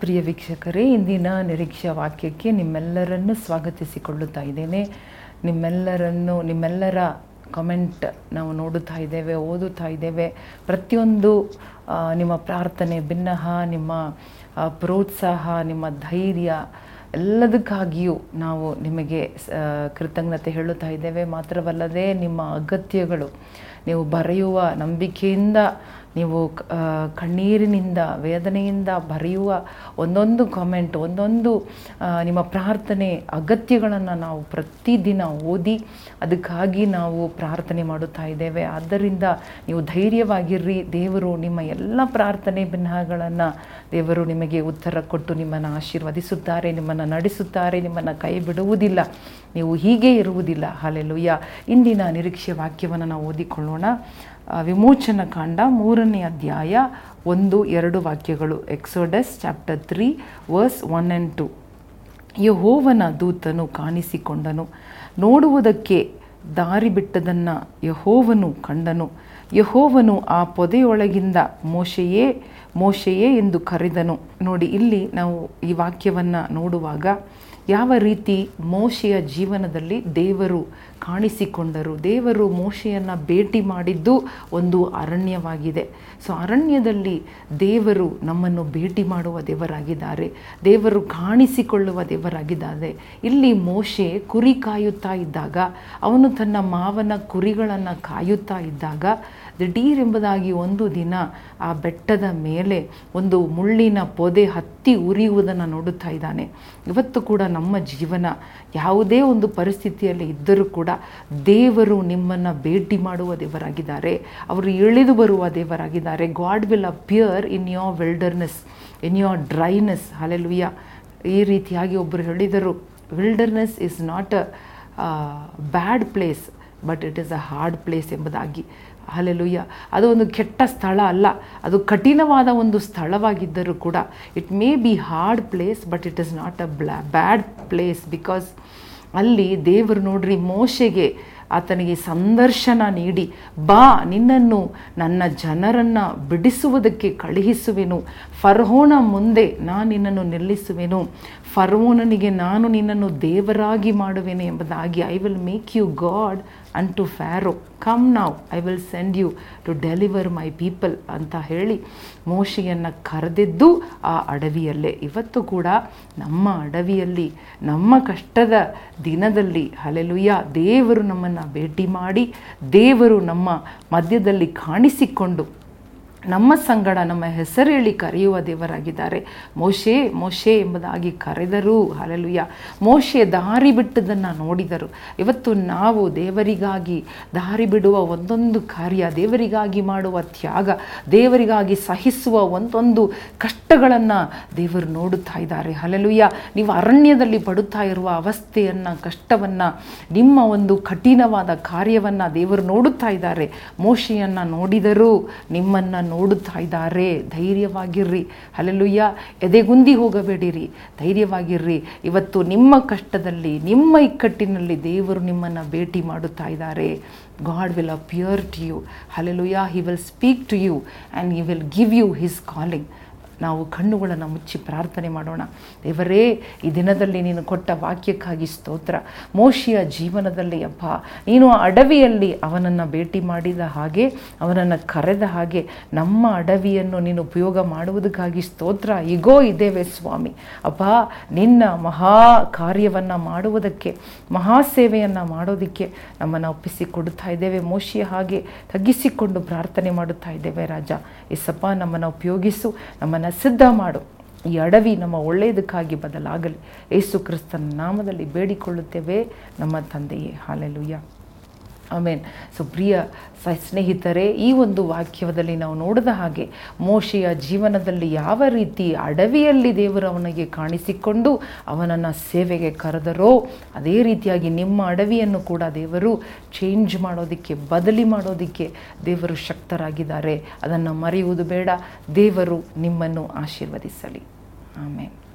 ಪ್ರಿಯ ವೀಕ್ಷಕರೇ, ಇಂದಿನ ನಿರೀಕ್ಷಾ ವಾಕ್ಯಕ್ಕೆ ನಿಮ್ಮೆಲ್ಲರನ್ನು ಸ್ವಾಗತಿಸಿಕೊಳ್ಳುತ್ತಾ ಇದ್ದೇನೆ. ನಿಮ್ಮೆಲ್ಲರನ್ನು, ನಿಮ್ಮೆಲ್ಲರ ಕಮೆಂಟ್ ನಾವು ನೋಡುತ್ತಾ ಇದ್ದೇವೆ, ಓದುತ್ತಾ ಇದ್ದೇವೆ. ಪ್ರತಿಯೊಂದು ನಿಮ್ಮ ಪ್ರಾರ್ಥನೆ ಭಿನ್ನಹ ನಿಮ್ಮ ಪ್ರೋತ್ಸಾಹ, ನಿಮ್ಮ ಧೈರ್ಯ, ಎಲ್ಲದಕ್ಕಾಗಿಯೂ ನಾವು ನಿಮಗೆ ಕೃತಜ್ಞತೆ ಹೇಳುತ್ತಾ ಇದ್ದೇವೆ. ಮಾತ್ರವಲ್ಲದೆ ನಿಮ್ಮ ಅಗತ್ಯಗಳು, ನೀವು ಬರೆಯುವ ನಂಬಿಕೆಯಿಂದ ನೀವು ಕಣ್ಣೀರಿನಿಂದ, ವೇದನೆಯಿಂದ ಬರೆಯುವ ಒಂದೊಂದು ಕಾಮೆಂಟ್ ಒಂದೊಂದು ನಿಮ್ಮ ಪ್ರಾರ್ಥನೆ ಅಗತ್ಯಗಳನ್ನು ನಾವು ಪ್ರತಿದಿನ ಓದಿ ಅದಕ್ಕಾಗಿ ನಾವು ಪ್ರಾರ್ಥನೆ ಮಾಡುತ್ತಾ ಇದ್ದೇವೆ. ಆದ್ದರಿಂದ ನೀವು ಧೈರ್ಯವಾಗಿರ್ರಿ. ದೇವರು ನಿಮ್ಮ ಎಲ್ಲ ಪ್ರಾರ್ಥನೆ ಭಿನ್ನಗಳನ್ನು ದೇವರು ನಿಮಗೆ ಉತ್ತರ ಕೊಟ್ಟು ನಿಮ್ಮನ್ನು ಆಶೀರ್ವದಿಸುತ್ತಾರೆ, ನಿಮ್ಮನ್ನು ನಡೆಸುತ್ತಾರೆ, ನಿಮ್ಮನ್ನು ಕೈ ಬಿಡುವುದಿಲ್ಲ ನೀವು ಹೀಗೆ ಇರುವುದಿಲ್ಲ. ಹಾಲೆಲುಯ್ಯ ಇಂದಿನ ನಿರೀಕ್ಷೆ ವಾಕ್ಯವನ್ನು ನಾವು ಓದಿಕೊಳ್ಳೋಣ. ವಿಮೋಚನಾ ಕಾಂಡ ಅಧ್ಯಾಯ ಒಂದು, ಎರಡು ವಾಕ್ಯಗಳು. Exodus chapter three verse one and two ಯಹೋವನ ದೂತನು ಕಾಣಿಸಿಕೊಂಡನು. ನೋಡುವುದಕ್ಕೆ ದಾರಿ ಬಿಟ್ಟದನ್ನು ಯಹೋವನು ಕಂಡನು. ಯಹೋವನು ಆ ಪೊದೆಯೊಳಗಿಂದ ಮೋಶೆಯೇ ಮೋಶೆಯೇ ಎಂದು ಕರೆದನು. ನೋಡಿ, ಇಲ್ಲಿ ನಾವು ಈ ವಾಕ್ಯವನ್ನು ನೋಡುವಾಗ ಯಾವ ರೀತಿ ಮೋಶೆಯ ಜೀವನದಲ್ಲಿ ದೇವರು ಕಾಣಿಸಿಕೊಂಡರು, ದೇವರು ಮೋಶೆಯನ್ನು ಭೇಟಿ ಮಾಡಿದ್ದು ಒಂದು ಅರಣ್ಯವಾಗಿದೆ. ಸೊ, ಅರಣ್ಯದಲ್ಲಿ ದೇವರು ನಮ್ಮನ್ನು ಭೇಟಿ ಮಾಡುವ ದೇವರಾಗಿದ್ದಾರೆ, ದೇವರು ಕಾಣಿಸಿಕೊಳ್ಳುವ ದೇವರಾಗಿದ್ದಾರೆ. ಇಲ್ಲಿ ಮೋಶೆ ಕುರಿ ಕಾಯುತ್ತಾ ಇದ್ದಾಗ, ಅವನು ತನ್ನ ಮಾವನ ಕುರಿಗಳನ್ನು ಕಾಯುತ್ತಾ ಇದ್ದಾಗ ದಿಢೀರ್ ಎಂಬುದಾಗಿ ಒಂದು ದಿನ ಆ ಬೆಟ್ಟದ ಮೇಲೆ ಒಂದು ಮುಳ್ಳಿನ ಪೊದೆ ಹತ್ತಿ ಉರಿಯುವುದನ್ನು ನೋಡುತ್ತಾ ಇದ್ದಾನೆ. ಇವತ್ತು ಕೂಡ ನಮ್ಮ ಜೀವನ ಯಾವುದೇ ಒಂದು ಪರಿಸ್ಥಿತಿಯಲ್ಲಿ ಇದ್ದರೂ ಕೂಡ ದೇವರು ನಿಮ್ಮನ್ನು ಭೇಟಿ ಮಾಡುವ ದೇವರಾಗಿದ್ದಾರೆ. ಅವರು ಇಳಿದು ಬರುವ ದೇವರಾಗಿದ್ದಾರೆ. God will appear in your wilderness in your dryness alleluia ಈ ರೀತಿಯಾಗಿ ಒಬ್ಬರು ಹೇಳಿದರು wilderness is not a bad place but it is a hard place ಎಂಬುದಾಗಿ. ಅಲ್ಲೆಲುಯ್ಯ ಅದು ಒಂದು ಕೆಟ್ಟ ಸ್ಥಳ ಅಲ್ಲ. ಅದು ಕಠಿಣವಾದ ಒಂದು ಸ್ಥಳವಾಗಿದ್ದರೂ ಕೂಡ it may be hard place but it is not a blah bad place because ಅಲ್ಲಿ ದೇವರು ನೋಡ್ರಿ ಮೋಶೆಗೆ ಆತನಿಗೆ ಸಂದರ್ಶನ ನೀಡಿ, ಬಾ, ನಿನ್ನನ್ನು ನನ್ನ ಜನರನ್ನು ಬಿಡಿಸುವುದಕ್ಕೆ ಕಳುಹಿಸುವೆನು. ಫರ್ಹೋನ ಮುಂದೆ ನಾನು ನಿನ್ನನ್ನು ನಿಲ್ಲಿಸುವೆನು. ಫರ್ವೋನನಿಗೆ ನಾನು ನಿನ್ನನ್ನು ದೇವರಾಗಿ ಮಾಡುವೆನು ಎಂಬುದಾಗಿ I will make you God and to Pharaoh come now I will send you to deliver my people ಅಂತ ಹೇಳಿ ಮೋಶೆಯನ್ನು ಕರೆದಿದ್ದು ಆ ಅಡವಿಯಲ್ಲೇ. ಇವತ್ತು ಕೂಡ ನಮ್ಮ ಅಡವಿಯಲ್ಲಿ, ನಮ್ಮ ಕಷ್ಟದ ದಿನದಲ್ಲಿ ಹಲೆಲುಯ್ಯ ದೇವರು ನಮ್ಮನ್ನು ಭೇಟಿ ಮಾಡಿ ದೇವರು ನಮ್ಮ ಮಧ್ಯದಲ್ಲಿ ಕಾಣಿಸಿಕೊಂಡು ನಮ್ಮ ಸಂಗಡ ನಮ್ಮ ಹೆಸರೇಳಿ ಕರೆಯುವ ದೇವರಾಗಿದ್ದಾರೆ. ಮೋಶೆ ಮೋಶೆ ಎಂಬುದಾಗಿ ಕರೆದರು. ಹಲಲುಯ್ಯ ಮೋಶೆ ದಾರಿ ಬಿಟ್ಟದನ್ನು ನೋಡಿದರು. ಇವತ್ತು ನಾವು ದೇವರಿಗಾಗಿ ದಾರಿ ಬಿಡುವ ಒಂದೊಂದು ಕಾರ್ಯ, ದೇವರಿಗಾಗಿ ಮಾಡುವ ತ್ಯಾಗ, ದೇವರಿಗಾಗಿ ಸಹಿಸುವ ಒಂದೊಂದು ಕಷ್ಟಗಳನ್ನು ದೇವರು ನೋಡುತ್ತಾ ಇದ್ದಾರೆ. ಹಲಲುಯ್ಯ ನೀವು ಅರಣ್ಯದಲ್ಲಿ ಪಡುತ್ತಾ ಇರುವ ಅವಸ್ಥೆಯನ್ನು, ಕಷ್ಟವನ್ನು, ನಿಮ್ಮ ಒಂದು ಕಠಿಣವಾದ ಕಾರ್ಯವನ್ನು ದೇವರು ನೋಡುತ್ತಾ ಇದ್ದಾರೆ. ಮೋಶೆಯನ್ನು ನೋಡಿದರು. ನಿಮ್ಮನ್ನು ನೋಡುತ್ತಾ ಇದ್ದಾರೆ ಧೈರ್ಯವಾಗಿರ್ರಿ. ಅಲ್ಲೆಲ್ಲುಯ್ಯ ಎದೆಗುಂದಿ ಹೋಗಬೇಡಿರಿ. ಧೈರ್ಯವಾಗಿರ್ರಿ. ಇವತ್ತು ನಿಮ್ಮ ಕಷ್ಟದಲ್ಲಿ, ನಿಮ್ಮ ಇಕ್ಕಟ್ಟಿನಲ್ಲಿ ದೇವರು ನಿಮ್ಮನ್ನು ಭೇಟಿ ಮಾಡುತ್ತಾ ಇದ್ದಾರೆ. God will appear to you hallelujah he will speak to you and he will give you his calling ನಾವು ಕಣ್ಣುಗಳನ್ನು ಮುಚ್ಚಿ ಪ್ರಾರ್ಥನೆ ಮಾಡೋಣ. ದೇವರೇ, ಈ ದಿನದಲ್ಲಿ ನೀನು ಕೊಟ್ಟ ವಾಕ್ಯಕ್ಕಾಗಿ ಸ್ತೋತ್ರ. ಮೋಶಿಯ ಜೀವನದಲ್ಲಿ ಅಪ್ಪ, ನೀನು ಅಡವಿಯಲ್ಲಿ ಅವನನ್ನು ಭೇಟಿ ಮಾಡಿದ ಹಾಗೆ, ಅವನನ್ನು ಕರೆದ ಹಾಗೆ ನಮ್ಮ ಅಡವಿಯನ್ನು ನೀನು ಉಪಯೋಗ ಮಾಡುವುದಕ್ಕಾಗಿ ಸ್ತೋತ್ರ. ಈಗೋ ಇದ್ದೇವೆ ಸ್ವಾಮಿ. ಅಪ್ಪ, ನಿನ್ನ ಮಹಾ ಕಾರ್ಯವನ್ನು ಮಾಡುವುದಕ್ಕೆ, ಮಹಾ ಸೇವೆಯನ್ನು ಮಾಡೋದಕ್ಕೆ ನಮ್ಮನ್ನು ಒಪ್ಪಿಸಿಕೊಡುತ್ತಾ ಇದ್ದೇವೆ. ಮೋಶಿಯ ಹಾಗೆ ತಗ್ಗಿಸಿಕೊಂಡು ಪ್ರಾರ್ಥನೆ ಮಾಡುತ್ತಾ ಇದ್ದೇವೆ ರಾಜ. ಎಸಪ್ಪ ನಮ್ಮನ್ನು ಉಪಯೋಗಿಸು, ನಮ್ಮನ್ನು ಸಿದ್ಧ ಮಾಡು. ಈ ಅಡವಿ ನಮ್ಮ ಒಳ್ಳೆಯದಕ್ಕಾಗಿ ಬದಲಾಗಲಿ. ಯೇಸು ಕ್ರಿಸ್ತನ ನಾಮದಲ್ಲಿ ಬೇಡಿಕೊಳ್ಳುತ್ತೇವೆ. ನಮ್ಮ ತಂದೆಯೇ ಹಾಲೆಲುಯ್ಯ ಆಮೇನ್. ಸೊ, ಪ್ರಿಯ ಸ, ಸ್ನೇಹಿತರೆ, ಈ ಒಂದು ವಾಕ್ಯದಲ್ಲಿ ನಾವು ನೋಡಿದ ಹಾಗೆ ಮೋಶೆಯ ಜೀವನದಲ್ಲಿ ಯಾವ ರೀತಿ ಅಡವಿಯಲ್ಲಿ ದೇವರು ಅವನಿಗೆ ಕಾಣಿಸಿಕೊಂಡು ಅವನನ್ನು ಸೇವೆಗೆ ಕರೆದರೋ, ಅದೇ ರೀತಿಯಾಗಿ ನಿಮ್ಮ ಅಡವಿಯನ್ನು ಕೂಡ ದೇವರು ಚೇಂಜ್ ಮಾಡೋದಕ್ಕೆ, ಬದಲಿ ಮಾಡೋದಕ್ಕೆ ದೇವರು ಶಕ್ತರಾಗಿದ್ದಾರೆ. ಅದನ್ನು ಮರೆಯುವುದು ಬೇಡ. ದೇವರು ನಿಮ್ಮನ್ನು ಆಶೀರ್ವದಿಸಲಿ. ಆಮೇಲೆ